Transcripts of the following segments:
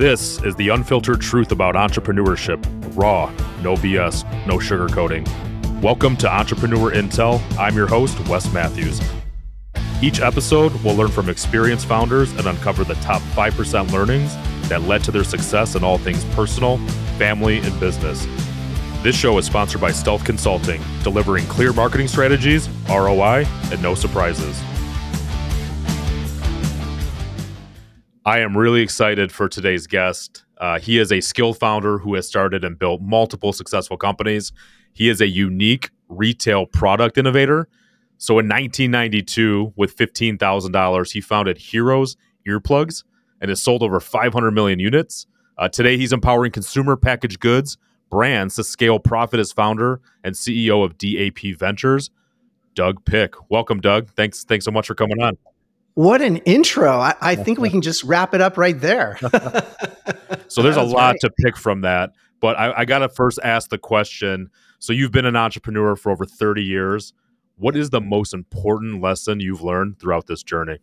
This is the unfiltered truth about entrepreneurship raw, no BS, no sugarcoating. Welcome to Entrepreneur Intel. I'm your host, Wes Matthews. Each episode, we'll learn from experienced founders and uncover the top 5% learnings that led to their success in all things personal, family, and business. This show is sponsored by Stealth Consulting, delivering clear marketing strategies, ROI, and no surprises. I am really excited for today's guest. Uh, he is a skilled founder who has started and built multiple successful companies. He is a unique retail product innovator. So in 1992, with $15,000, he founded Hearos Earplugs and has sold over 500 million units. Uh, today, he's empowering consumer packaged goods brands to scale profit as founder and CEO of DAP Ventures. Doug Pick. Welcome, Doug. Thanks, thanks so much for coming on. What an intro. I, I think we can just wrap it up right there. so there's a lot to pick from that. But I, I got to first ask the question. So you've been an entrepreneur for over 30 years. What is the most important lesson you've learned throughout this journey?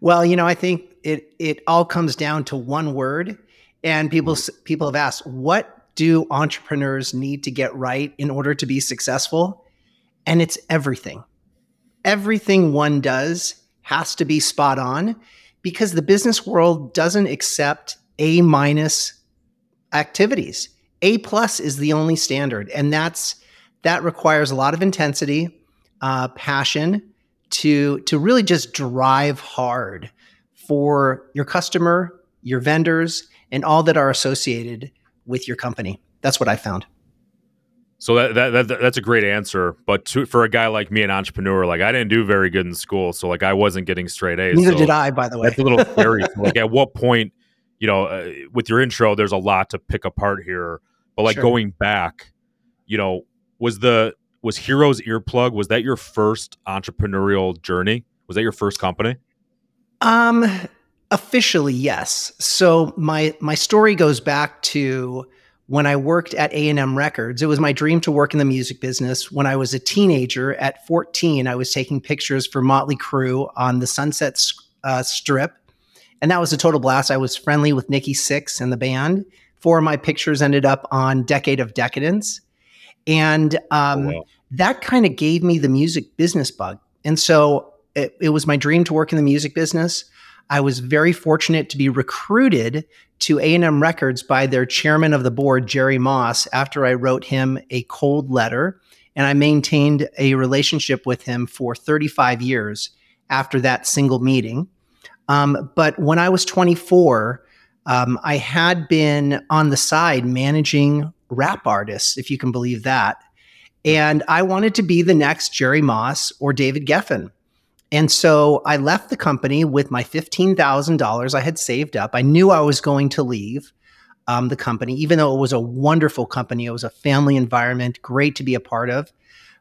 Well, you know, I think it it all comes down to one word, and people mm-hmm. people have asked, what do entrepreneurs need to get right in order to be successful? And it's everything. Everything one does has to be spot on because the business world doesn't accept A minus activities. A plus is the only standard, and that's that requires a lot of intensity, uh, passion to to really just drive hard for your customer, your vendors, and all that are associated with your company. That's what I found. So that, that, that that's a great answer, but to, for a guy like me, an entrepreneur, like I didn't do very good in school, so like I wasn't getting straight A's. Neither so did I, by the way. That's a little scary. like at what point, you know, uh, with your intro, there's a lot to pick apart here. But like sure. going back, you know, was the was Hearos Earplug was that your first entrepreneurial journey? Was that your first company? Um, officially, yes. So my my story goes back to when I worked at A&M Records. It was my dream to work in the music business. When I was a teenager at 14, I was taking pictures for Motley Crue on the Sunset uh, Strip. And that was a total blast. I was friendly with Nikki Sixx and the band. Four of my pictures ended up on Decade of Decadence. And um, oh, wow. that kind of gave me the music business bug. And so it, it was my dream to work in the music business. I was very fortunate to be recruited to A&M Records by their chairman of the board, Jerry Moss, after I wrote him a cold letter. And I maintained a relationship with him for 35 years after that single meeting. Um, but when I was 24, um, I had been on the side managing rap artists, if you can believe that. And I wanted to be the next Jerry Moss or David Geffen. And so I left the company with my $15,000 I had saved up. I knew I was going to leave um, the company, even though it was a wonderful company. It was a family environment, great to be a part of.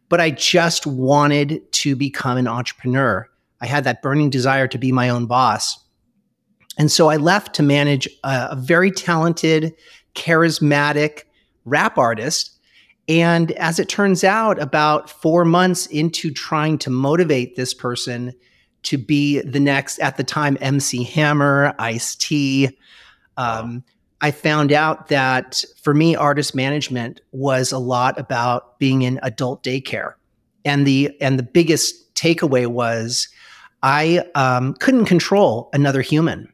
But I just wanted to become an entrepreneur. I had that burning desire to be my own boss. And so I left to manage a, a very talented, charismatic rap artist and as it turns out, about four months into trying to motivate this person to be the next, at the time, MC Hammer, Ice T, um, I found out that for me, artist management was a lot about being in adult daycare, and the and the biggest takeaway was I um, couldn't control another human,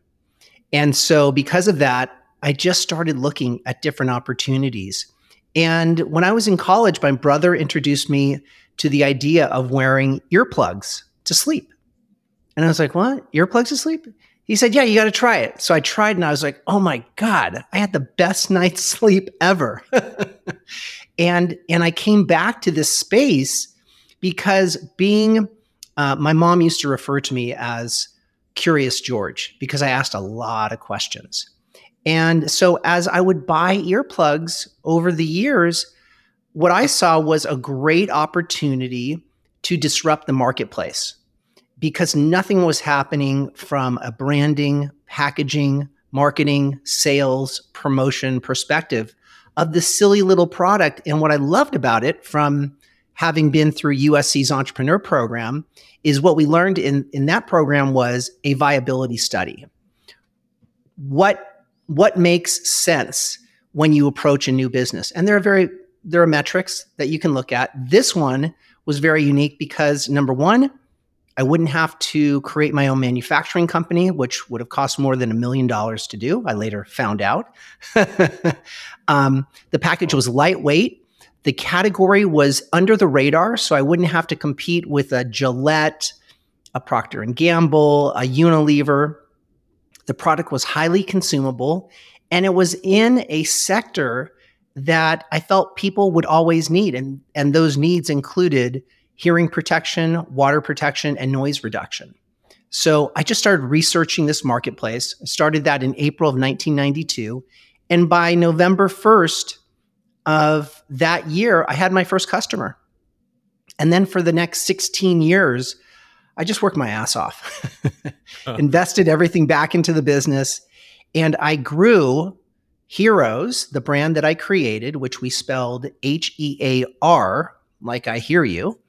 and so because of that, I just started looking at different opportunities. And when I was in college, my brother introduced me to the idea of wearing earplugs to sleep. And I was like, what? Earplugs to sleep? He said, yeah, you got to try it. So I tried and I was like, oh my God, I had the best night's sleep ever. and, and I came back to this space because being, uh, my mom used to refer to me as Curious George because I asked a lot of questions. And so as I would buy earplugs over the years, what I saw was a great opportunity to disrupt the marketplace because nothing was happening from a branding, packaging, marketing, sales, promotion perspective of this silly little product. And what I loved about it from having been through USC's entrepreneur program is what we learned in, in that program was a viability study. What what makes sense when you approach a new business. And there are very there are metrics that you can look at. This one was very unique because number one, I wouldn't have to create my own manufacturing company, which would have cost more than a million dollars to do. I later found out. um, the package was lightweight. The category was under the radar, so I wouldn't have to compete with a Gillette, a Procter and Gamble, a Unilever. The product was highly consumable, and it was in a sector that I felt people would always need, and and those needs included hearing protection, water protection, and noise reduction. So I just started researching this marketplace. I started that in April of 1992. And by November 1st of that year, I had my first customer. And then for the next 16 years, I just worked my ass off, invested everything back into the business, and I grew Hearos, the brand that I created, which we spelled H E A R, like I hear you,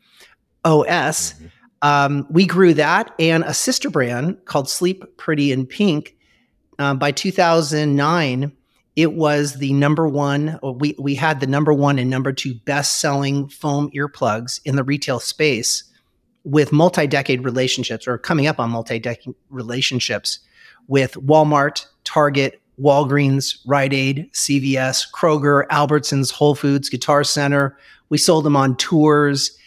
OS. Mm-hmm. Um, we grew that and a sister brand called Sleep Pretty in Pink. Um, by 2009, it was the number one, we, we had the number one and number two best selling foam earplugs in the retail space with multi decade relationships or coming up on multi decade relationships with Walmart, Target, Walgreens, Rite Aid, CVS, Kroger, Albertsons, Whole Foods, Guitar Center. We sold them on tours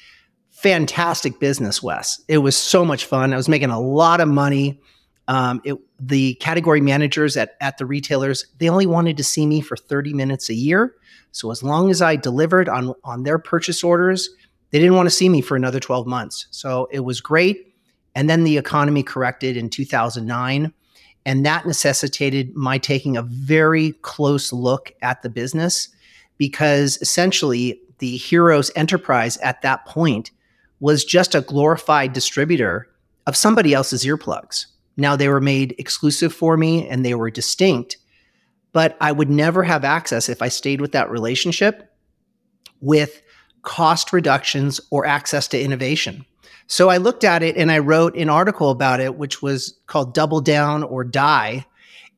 fantastic business, Wes. It was so much fun. I was making a lot of money. Um, it, the category managers at, at the retailers, they only wanted to see me for 30 minutes a year. So as long as I delivered on, on their purchase orders, they didn't want to see me for another 12 months. So it was great. And then the economy corrected in 2009. And that necessitated my taking a very close look at the business because essentially the Hearos enterprise at that point was just a glorified distributor of somebody else's earplugs. Now they were made exclusive for me and they were distinct, but I would never have access if I stayed with that relationship with cost reductions or access to innovation. So I looked at it and I wrote an article about it, which was called Double Down or Die.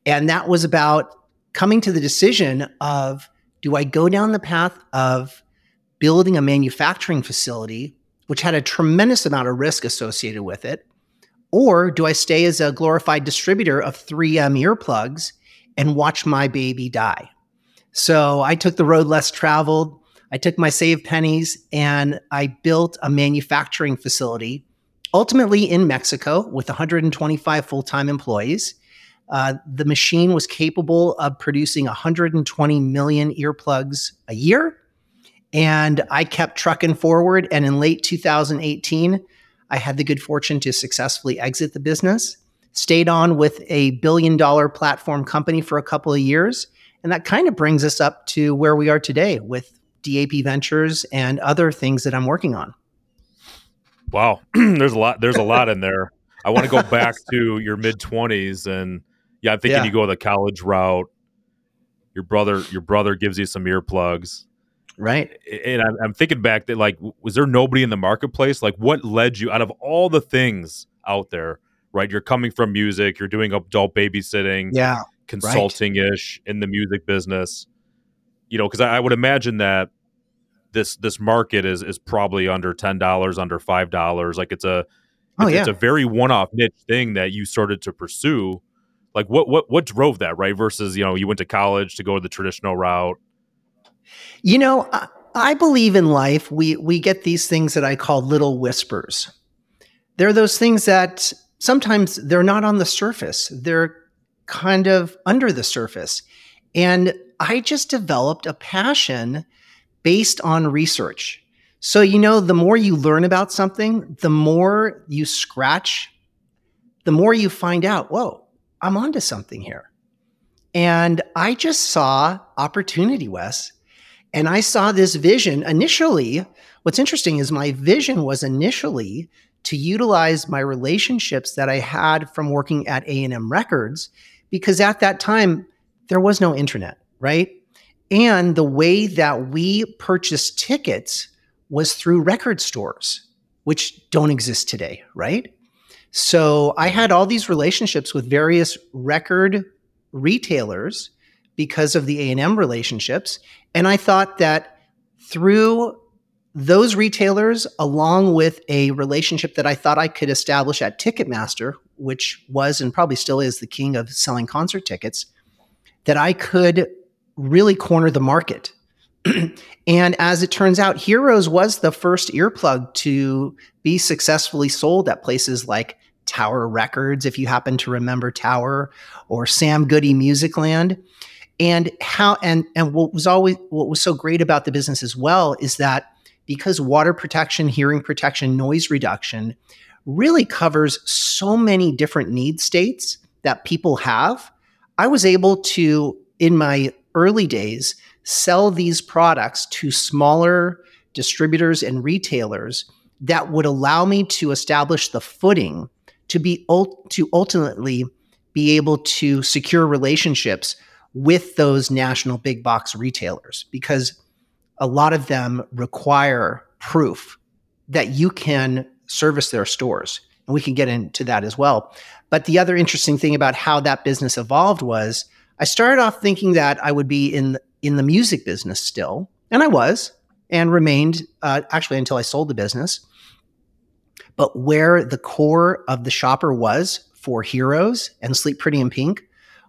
And that was about coming to the decision of do I go down the path of building a manufacturing facility which had a tremendous amount of risk associated with it? Or do I stay as a glorified distributor of 3M earplugs and watch my baby die? So I took the road less traveled. I took my saved pennies and I built a manufacturing facility, ultimately in Mexico with 125 full time employees. Uh, the machine was capable of producing 120 million earplugs a year and I kept trucking forward. And in late 2018, I had the good fortune to successfully exit the business, stayed on with a billion dollar platform company for a couple of years. And that kind of brings us up to where we are today with DAP Ventures and other things that I'm working on. Wow, there's a lot. There's a lot in there. I want to go back to your mid 20s, and yeah, I'm thinking yeah. you go the college route. Your brother, your brother gives you some earplugs. Right. And I'm, I'm thinking back that like, was there nobody in the marketplace? Like, what led you out of all the things out there? Right, you're coming from music, you're doing adult babysitting, yeah, consulting ish right. in the music business. You know, because I, I would imagine that this this market is is probably under ten dollars, under five dollars. Like it's a oh, it's, yeah. it's a very one off niche thing that you started to pursue. Like what what what drove that, right? Versus, you know, you went to college to go the traditional route you know, I, I believe in life we we get these things that I call little whispers. They're those things that sometimes they're not on the surface. They're kind of under the surface. And I just developed a passion based on research. So, you know, the more you learn about something, the more you scratch, the more you find out, whoa, I'm onto something here. And I just saw opportunity, Wes. And I saw this vision initially. What's interesting is my vision was initially to utilize my relationships that I had from working at A&M Records because at that time there was no internet, right? And the way that we purchased tickets was through record stores, which don't exist today, right? So I had all these relationships with various record retailers because of the A&M relationships and I thought that through those retailers along with a relationship that I thought I could establish at Ticketmaster which was and probably still is the king of selling concert tickets that I could really corner the market and as it turns out, Hearos was the first earplug to be successfully sold at places like Tower Records, if you happen to remember Tower, or Sam Goody Musicland. And how and and what was always what was so great about the business as well is that because water protection, hearing protection, noise reduction really covers so many different need states that people have, I was able to in my early days sell these products to smaller distributors and retailers that would allow me to establish the footing to be to ultimately be able to secure relationships with those national big box retailers because a lot of them require proof that you can service their stores. And we can get into that as well. But the other interesting thing about how that business evolved was i started off thinking that i would be in in the music business still, and I was and remained uh, actually until I sold the business. But where the core of the shopper was for Hearos and Sleep Pretty in Pink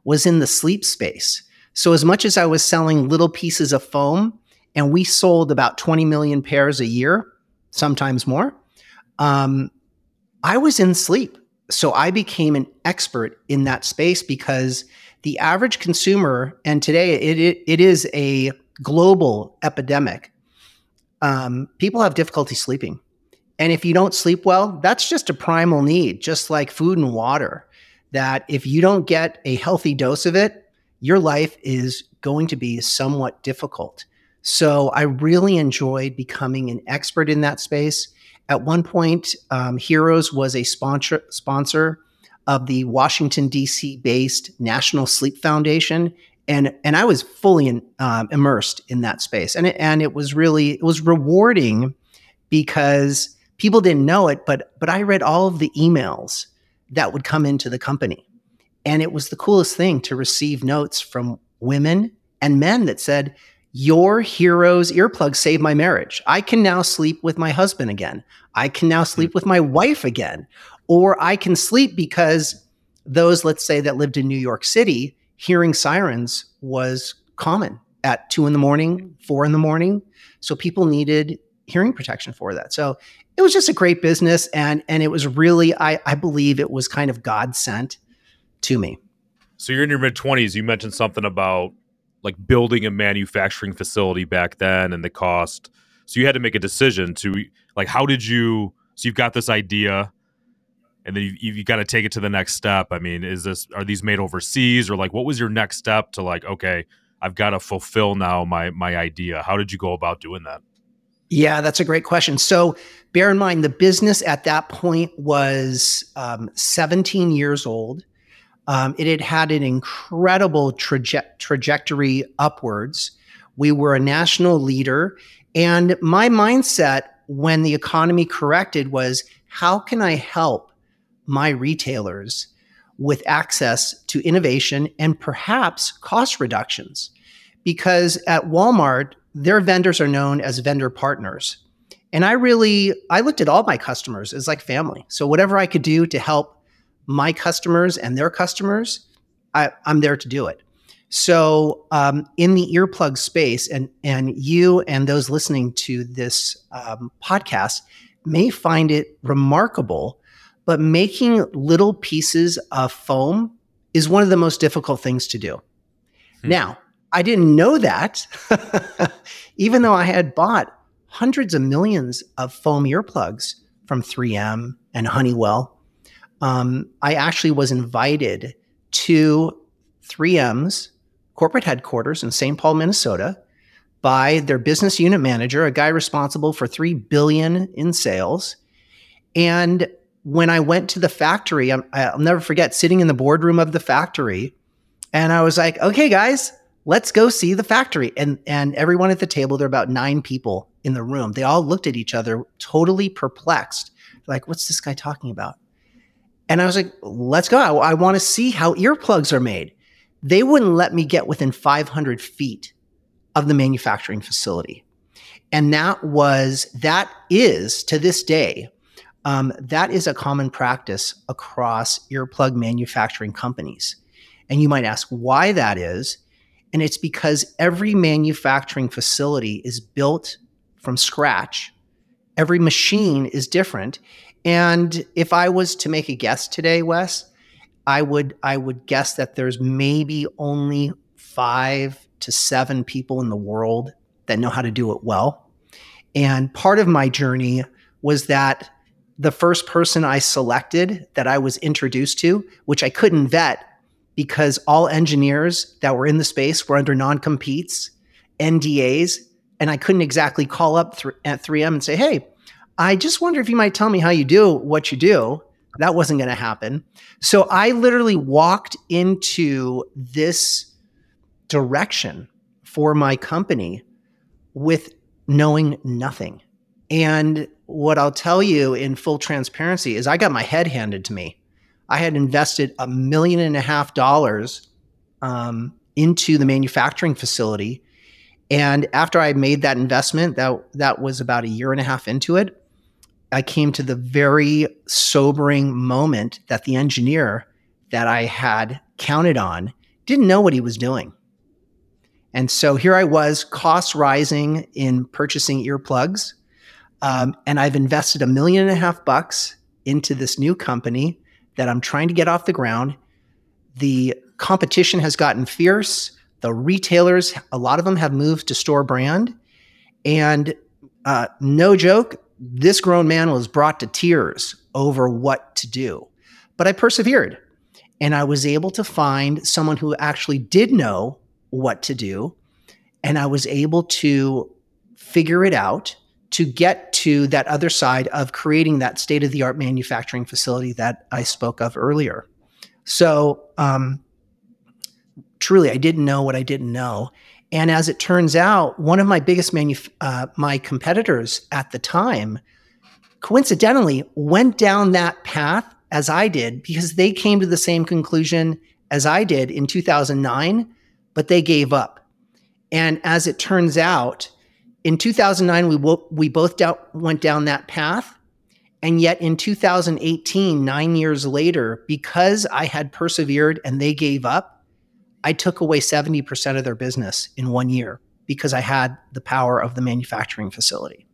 was in the sleep space. So, as much as I was selling little pieces of foam, and we sold about 20 million pairs a year, sometimes more, um, I was in sleep. So, I became an expert in that space because the average consumer, and today it, it, it is a global epidemic, um, people have difficulty sleeping. And if you don't sleep well, that's just a primal need, just like food and water. That if you don't get a healthy dose of it, your life is going to be somewhat difficult. So I really enjoyed becoming an expert in that space. At one point, um, Hearos was a sponsor sponsor of the Washington D.C. based National Sleep Foundation, and and I was fully in, um, immersed in that space, and it, and it was really it was rewarding because people didn't know it, but but I read all of the emails that would come into the company, and it was the coolest thing to receive notes from women and men that said. Your Hearos earplugs saved my marriage. I can now sleep with my husband again. I can now sleep with my wife again or I can sleep because those, let's say, that lived in New York City, hearing sirens was common at two in the morning, four in the morning. So people needed hearing protection for that. So it was just a great business. And, and it was really, I, I believe it was kind of God sent to me. So you're in your mid 20s. You mentioned something about like building a manufacturing facility back then and the cost. So you had to make a decision to like, how did you, so you've got this idea and then you you got to take it to the next step. I mean, is this are these made overseas or like what was your next step to like okay, I've got to fulfill now my my idea. How did you go about doing that? Yeah, that's a great question. So bear in mind the business at that point was um, 17 years old. Um, it had had an incredible traje- trajectory upwards. We were a national leader, and my mindset when the economy corrected was, how can I help my retailers with access to innovation and perhaps cost reductions. Because at Walmart, their vendors are known as vendor partners. And I really I looked at all my customers as like family. So whatever I could do to help my customers and their customers, I, am there to do it. So um, in the earplug space, and and you and those listening to this um, podcast may find it remarkable but making little pieces of foam is one of the most difficult things to do. Hmm. Now, I didn't know that, even though I had bought hundreds of millions of foam earplugs from 3M and Honeywell. Um, I actually was invited to 3M's corporate headquarters in St. Paul, Minnesota, by their business unit manager, a guy responsible for 3 billion in sales. And when I went to the factory, i will never forget sitting in the boardroom of the factory, and I was like, "Okay, guys, let's go see the factory." And and everyone at the table, there are about nine people in the room. They all looked at each other, totally perplexed, like, "What's this guy talking about?" And I was like, "Let's go. I, I want to see how earplugs are made." they wouldn't let me get within 500 feet of the manufacturing facility. And that was, that is to this day, um, that is a common practice across earplug manufacturing companies. And you might ask why that is. And it's because every manufacturing facility is built from scratch. Every machine is different. And if I was to make a guess today, Wes, I would I would guess that there's maybe only five to seven people in the world that know how to do it well. And part of my journey was that the first person I selected that I was introduced to, which I couldn't vet because all engineers that were in the space were under non competes, NDAs, and I couldn't exactly call up th- at 3M and say, hey, I just wonder if you might tell me how you do what you do. That wasn't going to happen. So I literally walked into this direction for my company with knowing nothing. And what I'll tell you in full transparency is I got my head handed to me. I had invested a million and a half dollars um, into the manufacturing facility. And after I made that investment, that, that was about a year and a half into it, I came to the very sobering moment that the engineer that I had counted on didn't know what he was doing. And so here I was, costs rising in purchasing earplugs. Um, and I've invested a million and a half bucks into this new company that I'm trying to get off the ground. The competition has gotten fierce. The retailers, a lot of them have moved to store brand. And uh, no joke, this grown man was brought to tears over what to do. But I persevered and I was able to find someone who actually did know what to do. And I was able to figure it out to get to that other side of creating that state of the art manufacturing facility that I spoke of earlier. So, um, truly, I didn't know what I didn't know. And as it turns out, one of my biggest manuf- uh, my competitors at the time, coincidentally, went down that path as I did because they came to the same conclusion as I did in 2009, but they gave up. And as it turns out, in 2009, we, wo- we both down, went down that path. And yet in 2018, nine years later, because I had persevered and they gave up, I took away 70% of their business in one year because I had the power of the manufacturing facility.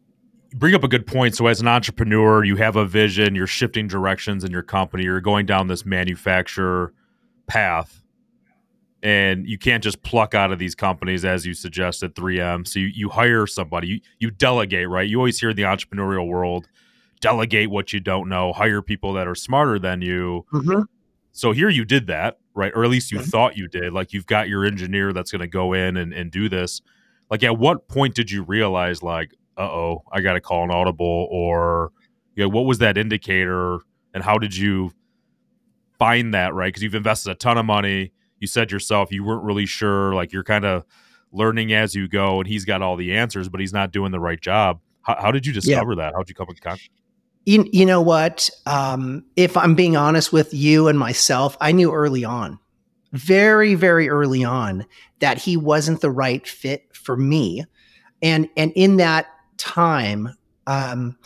You bring up a good point. So, as an entrepreneur, you have a vision, you're shifting directions in your company, you're going down this manufacturer path and you can't just pluck out of these companies as you suggested 3m so you, you hire somebody you, you delegate right? You always hear in the entrepreneurial world delegate what you don't know hire people that are smarter than you. Mm-hmm. so here you did that right? Or at least you mm-hmm. thought you did like you've got your engineer that's going to go in and, and do this. Like at what point did you realize like uh-oh i got to call an audible or you know, what was that indicator and how did you find that right? Because you've invested a ton of money you said yourself you weren't really sure like you're kind of learning as you go and he's got all the answers but he's not doing the right job. How, how did you discover yeah. that? How did you come in contact? You, you know what? Um, if i'm being honest with you and myself i knew early on very very early on that he wasn't the right fit for me. And and in that time um,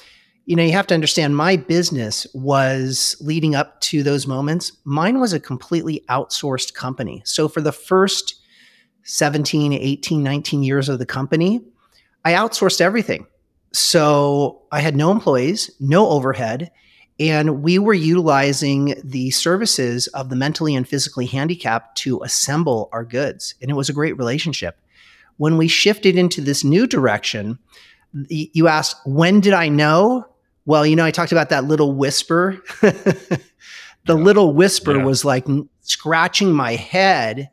you know, you have to understand my business was leading up to those moments. Mine was a completely outsourced company. So for the first 17, 18, 19 years of the company, I outsourced everything. So I had no employees, no overhead, and we were utilizing the services of the mentally and physically handicapped to assemble our goods. And it was a great relationship. When we shifted into this new direction, you asked, when did I know? Well, you know, I talked about that little whisper. the yeah. little whisper yeah. was like scratching my head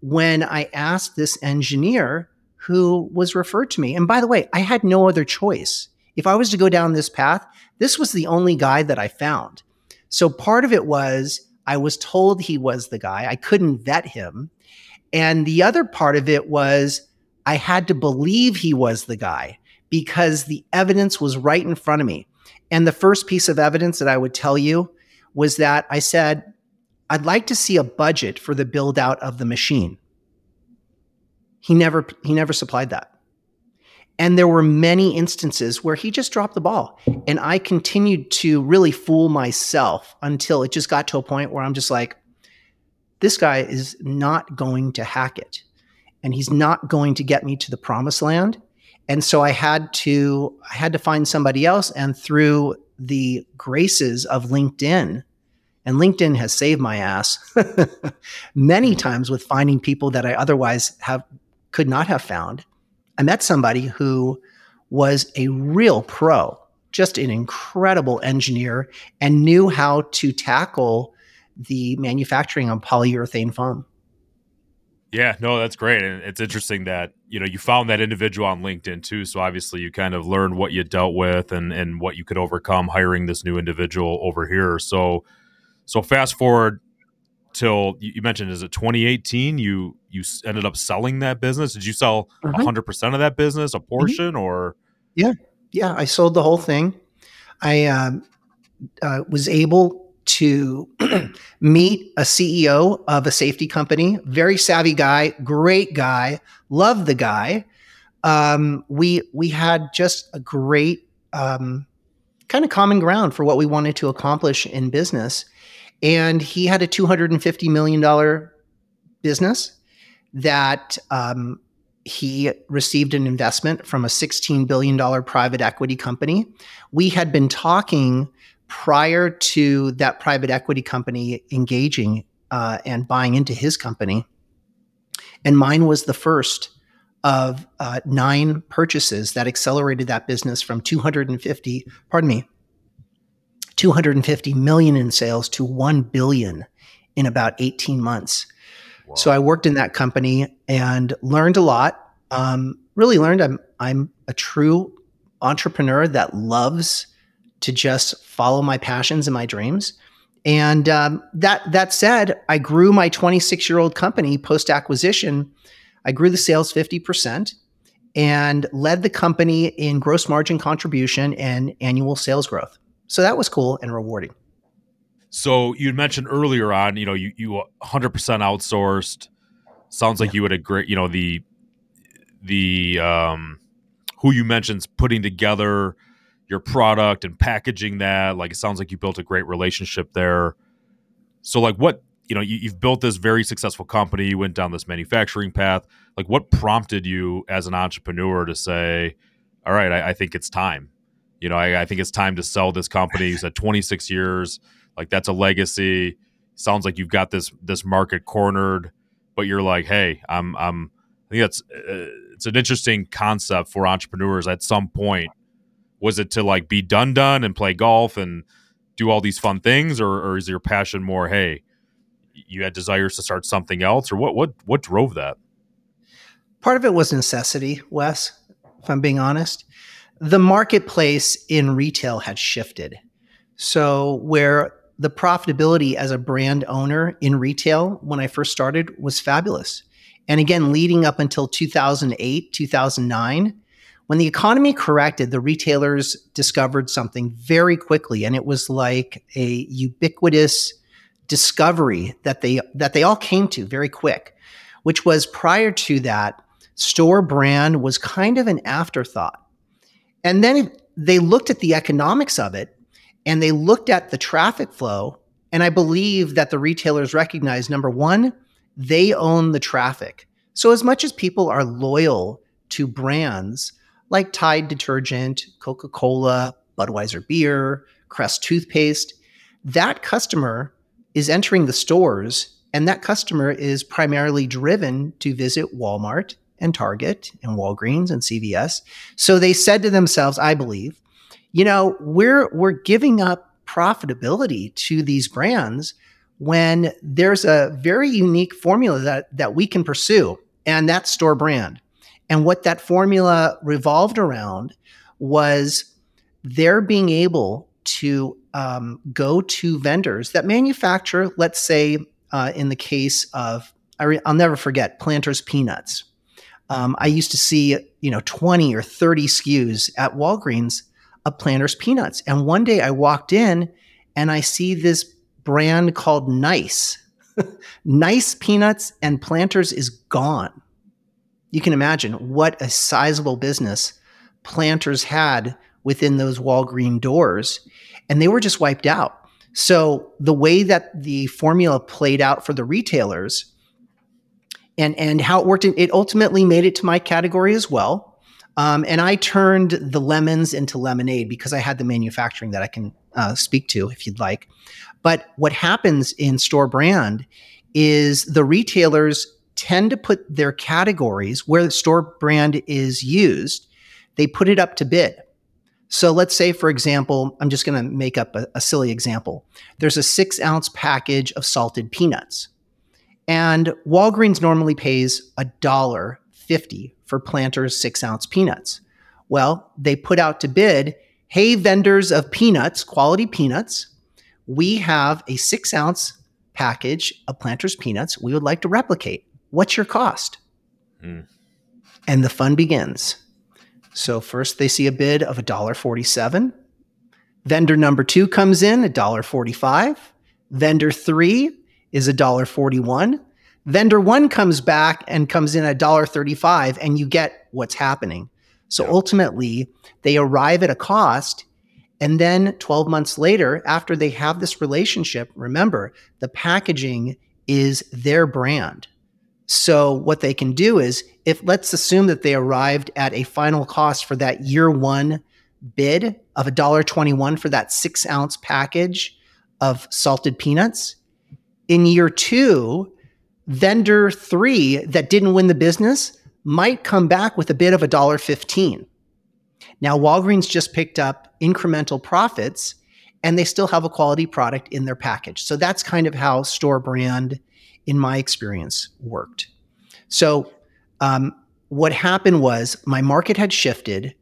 when I asked this engineer who was referred to me. And by the way, I had no other choice. If I was to go down this path, this was the only guy that I found. So part of it was I was told he was the guy. I couldn't vet him. And the other part of it was I had to believe he was the guy because the evidence was right in front of me. And the first piece of evidence that I would tell you was that I said, I'd like to see a budget for the build out of the machine. He never he never supplied that. And there were many instances where he just dropped the ball. And I continued to really fool myself until it just got to a point where I'm just like, this guy is not going to hack it. And he's not going to get me to the promised land. And so I had to I had to find somebody else. And through the graces of LinkedIn, and LinkedIn has saved my ass many mm-hmm. times with finding people that I otherwise have could not have found. I met somebody who was a real pro, just an incredible engineer, and knew how to tackle the manufacturing of polyurethane foam. Yeah, no, that's great. And it's interesting that, you know, you found that individual on LinkedIn too. So obviously you kind of learned what you dealt with and, and what you could overcome hiring this new individual over here. So so fast forward till you mentioned is it 2018 you you ended up selling that business did you sell mm-hmm. 100% of that business a mm-hmm. portion mm-hmm. or yeah yeah i sold the whole thing i um, uh, was able to meet a ceo of a safety company. Very savvy guy great guy love the guy. Um, we we had just a great um, kind of common ground for what we wanted to accomplish in business. And he had a $250 million business that um, he received an investment from a $16 billion private equity company. We had been talking prior to that private equity company engaging uh, and buying into his company. And mine was the first of uh, nine purchases that accelerated that business from 250, pardon me, 250 million in sales to 1 billion in about 18 months. Wow. So I worked in that company and learned a lot. Um, really learned I'm I'm a true entrepreneur that loves to just follow my passions and my dreams. And um, that that said, I grew my 26 year old company post acquisition. I grew the sales 50 percent and led the company in gross margin contribution and annual sales growth. So that was cool and rewarding. So you mentioned earlier on, you know, you you 100% outsourced. Sounds like yeah. you had a great, you know, the the um who you mentioned putting together your product and packaging that. Like it sounds like you built a great relationship there. So like what you know you, have built this very successful company you went down this manufacturing path like what prompted you as an entrepreneur to say all right I, I think it's time you know, I, I think it's time to sell this company. You said 26 years, like that's a legacy. Sounds like you've got this this market cornered, but you're like, hey, I'm I'm. I think that's uh, it's an interesting concept for entrepreneurs. At some point, was it to like be done done and play golf and do all these fun things, or, or is your passion more, hey, you had desires to start something else, or what what what drove that? Part of it was necessity, Wes. If I'm being honest, the marketplace in retail had shifted. So, where the profitability as a brand owner in retail when I first started was fabulous. And again, leading up until 2008, 2009, when the economy corrected, the retailers discovered something very quickly. And it was like a ubiquitous discovery that they, that they all came to very quick, which was prior to that, store brand was kind of an afterthought and then they looked at the economics of it and they looked at the traffic flow. And I believe that the retailers recognize number one, they own the traffic. So, as much as people are loyal to brands like Tide detergent, Coca Cola, Budweiser beer, Crest toothpaste, that customer is entering the stores and that customer is primarily driven to visit Walmart and Target and Walgreens and CVS. So they said to themselves, I believe, you know, we're we're giving up profitability to these brands when there's a very unique formula that that we can pursue and that's store brand. And what that formula revolved around was their being able to um, go to vendors that manufacture, let's say, uh, in the case of, I will never forget, Planters Peanuts, um, I used to see, you know, 20 or 30 SKUs at Walgreens of Planters peanuts. And one day I walked in and I see this brand called Nice. nice Peanuts and Planters is gone. You can imagine what a sizable business Planters had within those Walgreen doors, and they were just wiped out. So the way that the formula played out for the retailers and and how it worked, it ultimately made it to my category as well. Um, and I turned the lemons into lemonade because I had the manufacturing that I can uh, speak to if you'd like. But what happens in store brand is the retailers tend to put their categories where the store brand is used, they put it up to bid. So let's say, for example, I'm just going to make up a, a silly example. There's a six ounce package of salted peanuts, and Walgreens normally pays a dollar fifty for Planters six ounce peanuts. Well, they put out to bid hey, vendors of peanuts, quality peanuts, we have a six ounce package of Planters peanuts we would like to replicate. What's your cost? Mm. And the fun begins. So first they see a bid of $1.47. Vendor number two comes in $1.45. Vendor three is $1.41. Vendor one comes back and comes in at $1.35, and you get what's happening. So yeah. ultimately, they arrive at a cost. And then 12 months later, after they have this relationship, remember the packaging is their brand. So what they can do is if let's assume that they arrived at a final cost for that year one bid of $1.21 for that six ounce package of salted peanuts. In year two, vendor three that didn't win the business might come back with a bid of $1.15. Now, Walgreens just picked up incremental profits and they still have a quality product in their package. So that's kind of how store brand, in my experience, worked. So, um, what happened was my market had shifted,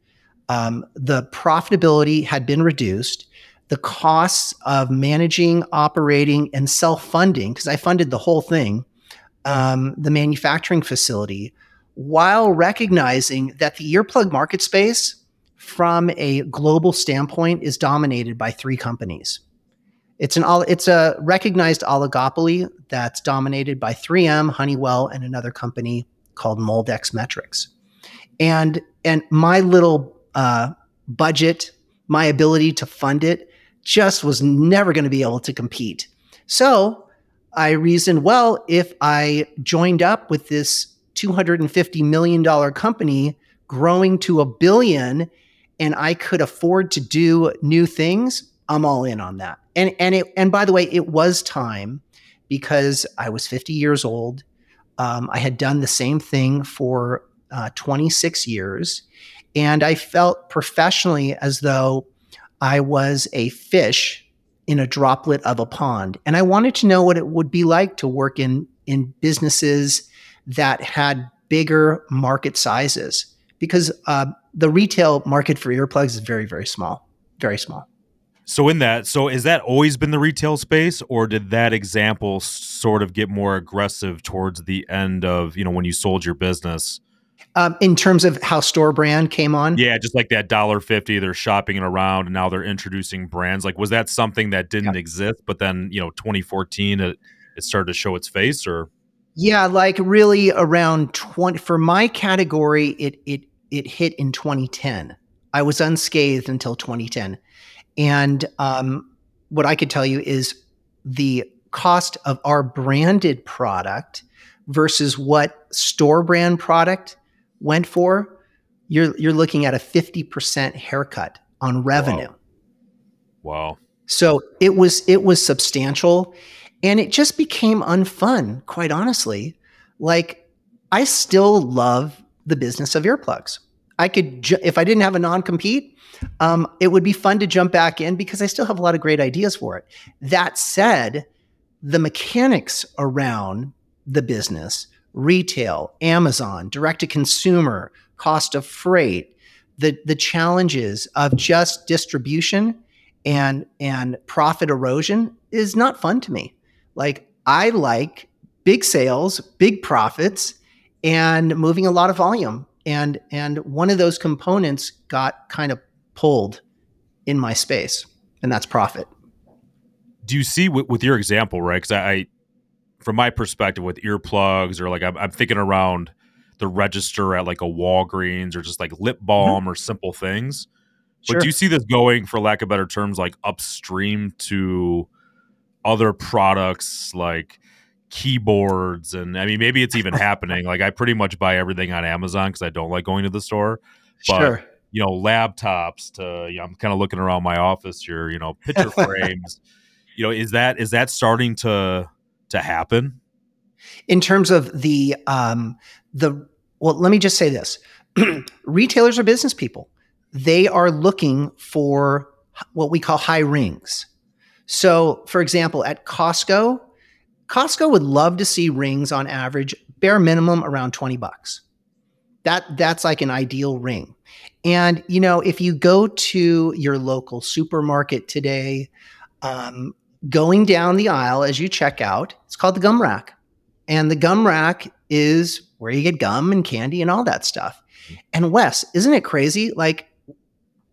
um, the profitability had been reduced, the costs of managing, operating, and self funding, because I funded the whole thing, um, the manufacturing facility, while recognizing that the earplug market space from a global standpoint is dominated by three companies. It's an it's a recognized oligopoly that's dominated by 3M, Honeywell, and another company called Moldex Metrics. And and my little uh, budget, my ability to fund it, just was never going to be able to compete. So I reasoned, well, if I joined up with this $250 million company growing to a billion and I could afford to do new things, I'm all in on that. And and it and by the way, it was time because I was 50 years old. Um, I had done the same thing for uh, 26 years, and I felt professionally as though I was a fish in a droplet of a pond. And I wanted to know what it would be like to work in in businesses that had bigger market sizes because uh, the retail market for earplugs is very very small, very small. So in that, so has that always been the retail space, or did that example sort of get more aggressive towards the end of you know when you sold your business? Um, in terms of how store brand came on, yeah, just like that dollar fifty, they're shopping it around, and now they're introducing brands. Like, was that something that didn't yeah. exist, but then you know, 2014, it, it started to show its face, or? Yeah, like really around 20 for my category, it it it hit in 2010. I was unscathed until 2010 and um, what I could tell you is the cost of our branded product versus what store brand product went for, you're you're looking at a 50% haircut on revenue. Wow. wow. So it was it was substantial and it just became unfun, quite honestly. Like I still love the business of earplugs. I could ju- if I didn't have a non-compete, um, it would be fun to jump back in because I still have a lot of great ideas for it. That said, the mechanics around the business, retail, Amazon, direct to consumer, cost of freight, the, the challenges of just distribution and, and profit erosion is not fun to me. Like, I like big sales, big profits, and moving a lot of volume. And, and one of those components got kind of pulled in my space, and that's profit. do you see with, with your example, right? Because I, I, from my perspective, with earplugs or like I'm, I'm, thinking around the register at like a Walgreens or just like lip mm-hmm. balm mm-hmm. or simple things. But sure. do you see this going, for lack of better terms, like upstream to other products like keyboards and I mean maybe it's even happening. Like I pretty much buy everything on Amazon because I don't like going to the store. But sure. you know, laptops to you know, I'm kind of looking around my office here, you know, picture frames. You know, is that is that starting to to happen? In terms of the um the well, let me just say this. Retailers are business people. They are looking for what we call high rings. So, for example, at Costco, Costco would love to see rings on average, bare minimum around 20 bucks. That that's like an ideal ring. And you know, if you go to your local supermarket today, um, going down the aisle as you check out, it's called the gum rack. And the gum rack is where you get gum and candy and all that stuff. And Wes, isn't it crazy? Like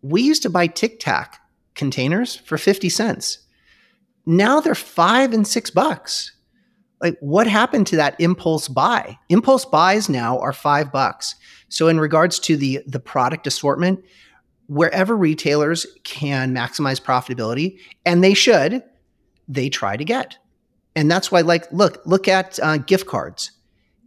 we used to buy Tic Tac containers for 50 cents. Now they're five and six bucks like what happened to that impulse buy? Impulse buys now are five bucks. So in regards to the the product assortment wherever retailers can maximize profitability and they should they try to get. And that's why like look look at uh, gift cards.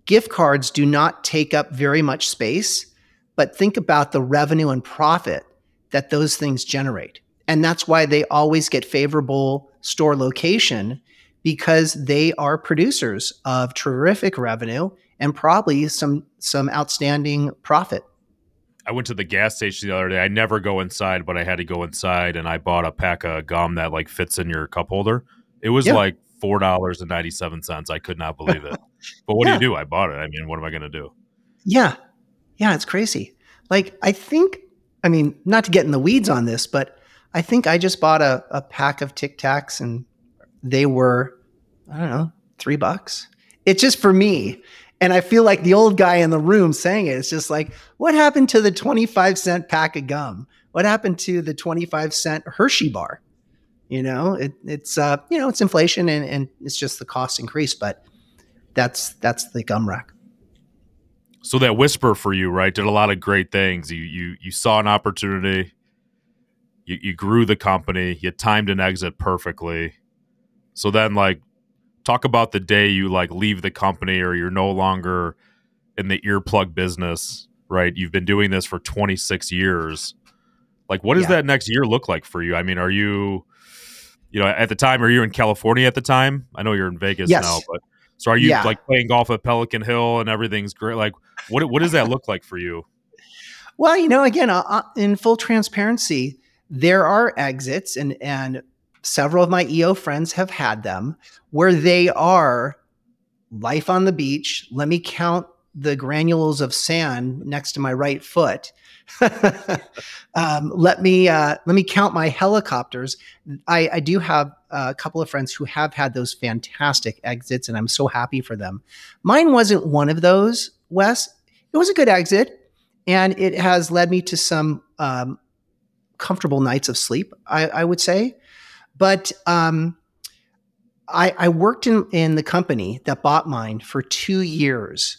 Gift cards do not take up very much space but think about the revenue and profit that those things generate. And that's why they always get favorable store location because they are producers of terrific revenue and probably some some outstanding profit. I went to the gas station the other day. I never go inside, but I had to go inside and I bought a pack of gum that like fits in your cup holder. It was like four dollars and ninety seven cents. I could not believe it. but what yeah. do you do? I bought it. I mean, what am I gonna do? Yeah. Yeah, it's crazy. Like I think I mean, not to get in the weeds on this, but I think I just bought a, a pack of Tic Tacs and they were I don't know, three bucks. It's just for me. And I feel like the old guy in the room saying it. It's just like, what happened to the 25 cent pack of gum? What happened to the 25 cent Hershey bar? You know, it, it's, uh, you know, it's inflation and, and it's just the cost increase, but that's, that's the gum rack. So that whisper for you, right, did a lot of great things. You, you, you saw an opportunity, you, you grew the company, you timed an exit perfectly. So then like talk about the day you like leave the company or you're no longer in the earplug business, right? You've been doing this for 26 years. Like, what does yeah. that next year look like for you? I mean, are you, you know, at the time, are you in California at the time? I know you're in Vegas yes. now, but so are you yeah. like playing golf at Pelican Hill and everything's great? Like, what what does that look like for you? Well, you know, again, uh, uh in full transparency, there are exits, and and several of my EO friends have had them where they are life on the beach. Let me count the granules of sand next to my right foot. um, let me uh, let me count my helicopters. I, I do have a couple of friends who have had those fantastic exits, and I'm so happy for them. Mine wasn't one of those, Wes. It was a good exit, and it has led me to some um, comfortable nights of sleep. I, I would say. But um, I, I, worked in, in the company that bought mine for two years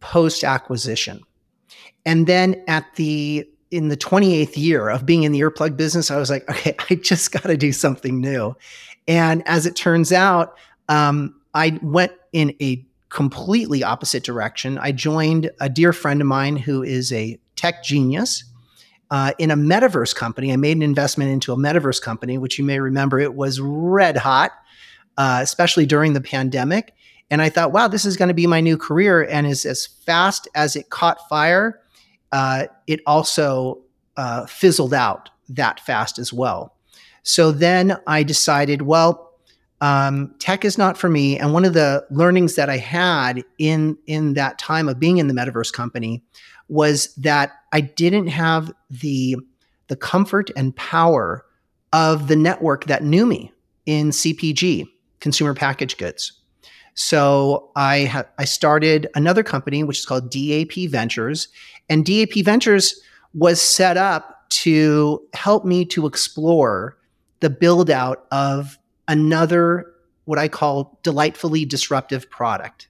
post acquisition. And then at the in the 28th year of being in the earplug business, I was like, okay, I just got to do something new. And as it turns out, um, I went in a completely opposite direction. I joined a dear friend of mine who is a tech genius uh, in a metaverse company. I made an investment into a metaverse company, which you may remember it was red hot, uh, especially during the pandemic. And I thought, wow, this is going to be my new career. And as, as fast as it caught fire, uh, it also uh, fizzled out that fast as well. So then I decided, well, um, tech is not for me. And one of the learnings that I had in in that time of being in the metaverse company was that I didn't have the the comfort and power of the network that knew me in CPG, consumer packaged goods. So I ha- I started another company which is called DAP Ventures, and DAP Ventures was set up to help me to explore the build out of another what I call delightfully disruptive product.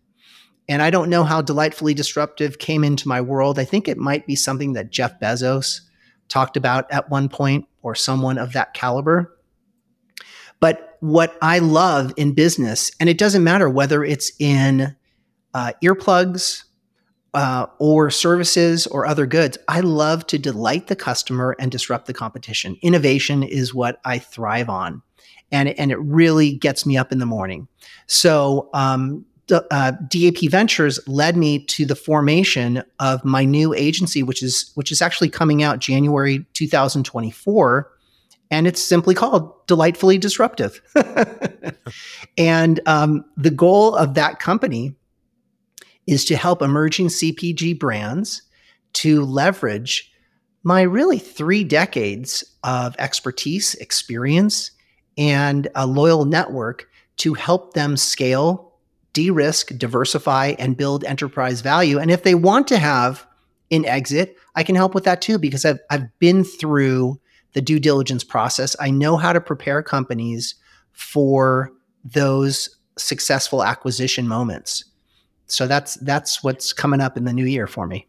And I don't know how delightfully disruptive came into my world. I think it might be something that Jeff Bezos talked about at one point or someone of that caliber. But what I love in business, and it doesn't matter whether it's in uh, earplugs uh, or services or other goods, I love to delight the customer and disrupt the competition. Innovation is what I thrive on. And, and it really gets me up in the morning. So, um, uh, DAP Ventures led me to the formation of my new agency, which is which is actually coming out January 2024, and it's simply called Delightfully Disruptive. and um, the goal of that company is to help emerging CPG brands to leverage my really three decades of expertise, experience, and a loyal network to help them scale de risk, diversify, and build enterprise value. And if they want to have an exit, I can help with that too, because I've, I've been through the due diligence process. I know how to prepare companies for those successful acquisition moments. So that's that's what's coming up in the new year for me.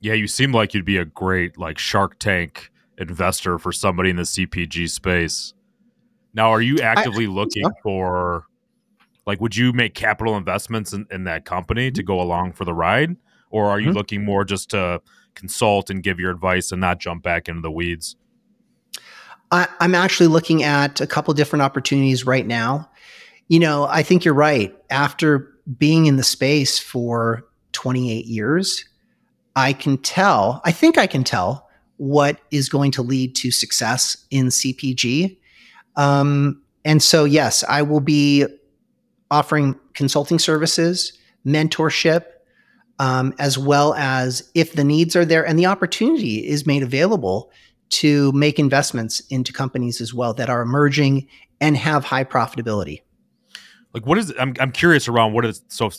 Yeah, you seem like you'd be a great like Shark Tank investor for somebody in the CPG space. Now, are you actively I, looking so. for like, would you make capital investments in, in that company to go along for the ride? Or are you mm-hmm. looking more just to consult and give your advice and not jump back into the weeds? I, I'm actually looking at a couple different opportunities right now. You know, I think you're right. After being in the space for 28 years, I can tell, I think I can tell what is going to lead to success in CPG. Um, and so, yes, I will be offering consulting services, mentorship, um, as well as if the needs are there and the opportunity is made available to make investments into companies as well that are emerging and have high profitability. Like, what is? I'm I'm curious around what is so.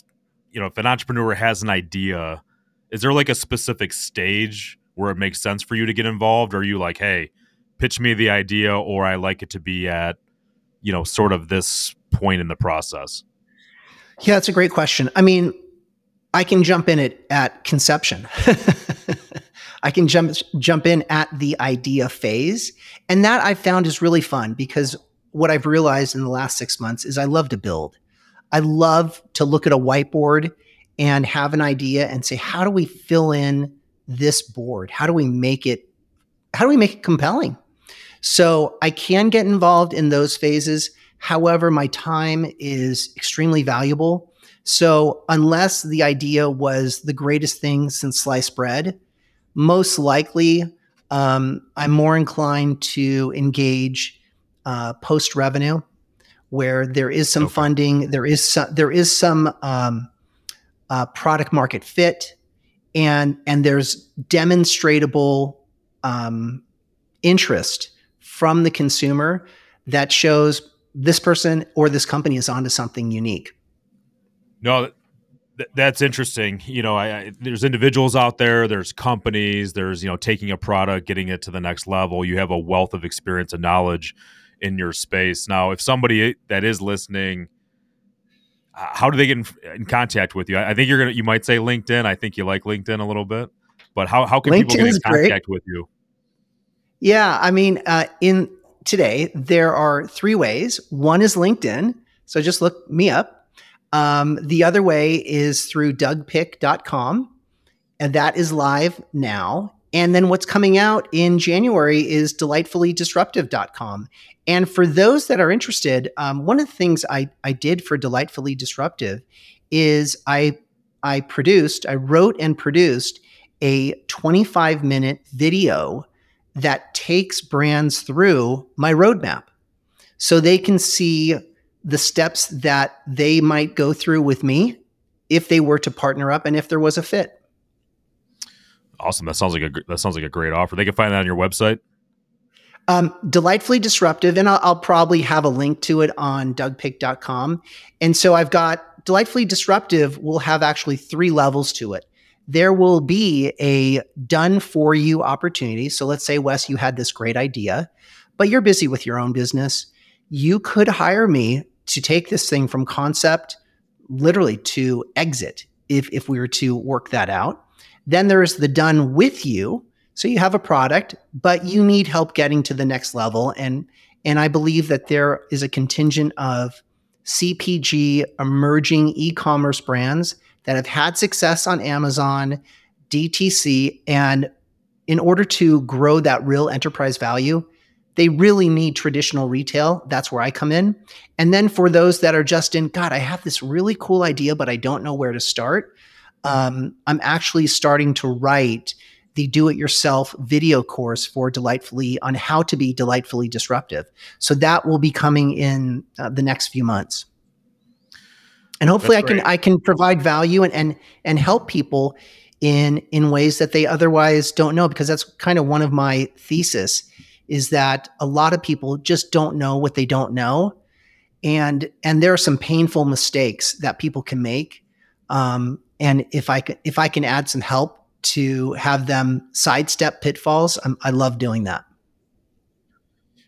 You know, if an entrepreneur has an idea, is there like a specific stage where it makes sense for you to get involved? Or are you like, hey, pitch me the idea, or I like it to be at, you know, sort of this point in the process? Yeah, that's a great question. I mean, I can jump in it at conception. I can jump jump in at the idea phase, and that I found is really fun because what I've realized in the last six months is I love to build. I love to look at a whiteboard and have an idea and say, how do we fill in this board? How do we make it? How do we make it compelling? So I can get involved in those phases. However, my time is extremely valuable. So, unless the idea was the greatest thing since sliced bread, most likely um, I'm more inclined to engage uh, post revenue, where there is some okay. funding, there is some, there is some um, uh, product market fit, and and there's demonstrable um, interest from the consumer that shows this person or this company is onto something unique. No, th- that's interesting. You know, I, I, there's individuals out there, there's companies, there's you know taking a product, getting it to the next level. You have a wealth of experience and knowledge in your space. Now, if somebody that is listening, how do they get in, in contact with you? I, I, think you're gonna you might say LinkedIn. I think you like LinkedIn a little bit, but how how can LinkedIn people get in contact great. with you? Yeah, I mean, uh, in today, there are three ways. One is LinkedIn. So just look me up. Um, the other way is through dougpick.com, and that is live now. And then what's coming out in January is delightfullydisruptive.com. And for those that are interested, um, one of the things I, I did for Delightfully Disruptive is I I produced, I wrote and produced a 25 minute video that takes brands through my roadmap so they can see the steps that they might go through with me if they were to partner up and if there was a fit. Awesome. That sounds like a that sounds like a great offer. They can find that on your website. Um, delightfully disruptive, and I'll, I'll, probably have a link to it on dougpick.com. And so I've got delightfully disruptive will have actually three levels to it there will be a done for you opportunity. So let's say, Wes, you had this great idea, but you're busy with your own business. you could hire me to take this thing from concept literally to exit if, if we were to work that out. Then there's the done with you. So you have a product, but you need help getting to the next level. And, and I believe that there is a contingent of CPG emerging e commerce brands that have had success on Amazon, DTC, and in order to grow that real enterprise value, they really need traditional retail. That's where I come in. And then for those that are just in, God, I have this really cool idea, but I don't know where to start. Um, I'm actually starting to write the do it yourself video course for Delightfully on how to be delightfully disruptive. So that will be coming in uh, the next few months. And hopefully I can I can provide value and and and help people in in ways that they otherwise don't know because that's kind of one of my thesis is that a lot of people just don't know what they don't know. And and there are some painful mistakes that people can make um, and if i can if i can add some help to have them sidestep pitfalls I'm, i love doing that.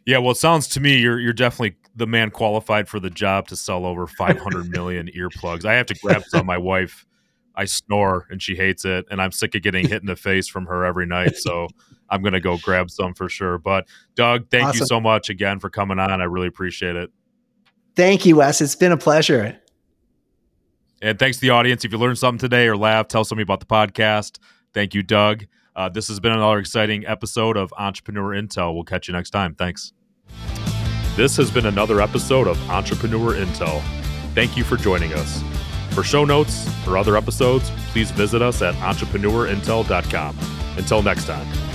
Yeah well it sounds to me you're you're definitely the man qualified for the job to sell over 500 million earplugs i have to grab some my wife I snore and she hates it, and I'm sick of getting hit in the face from her every night. So I'm gonna go grab some for sure. But Doug, thank awesome. you so much again for coming on. I really appreciate it. Thank you, Wes. It's been a pleasure. And thanks to the audience. If you learned something today or laughed, tell somebody about the podcast. Thank you, Doug. Uh, this has been another exciting episode of Entrepreneur Intel. We'll catch you next time. Thanks. This has been another episode of Entrepreneur Intel. Thank you for joining us. For show notes or other episodes, please visit us at entrepreneurintel.com. Until next time.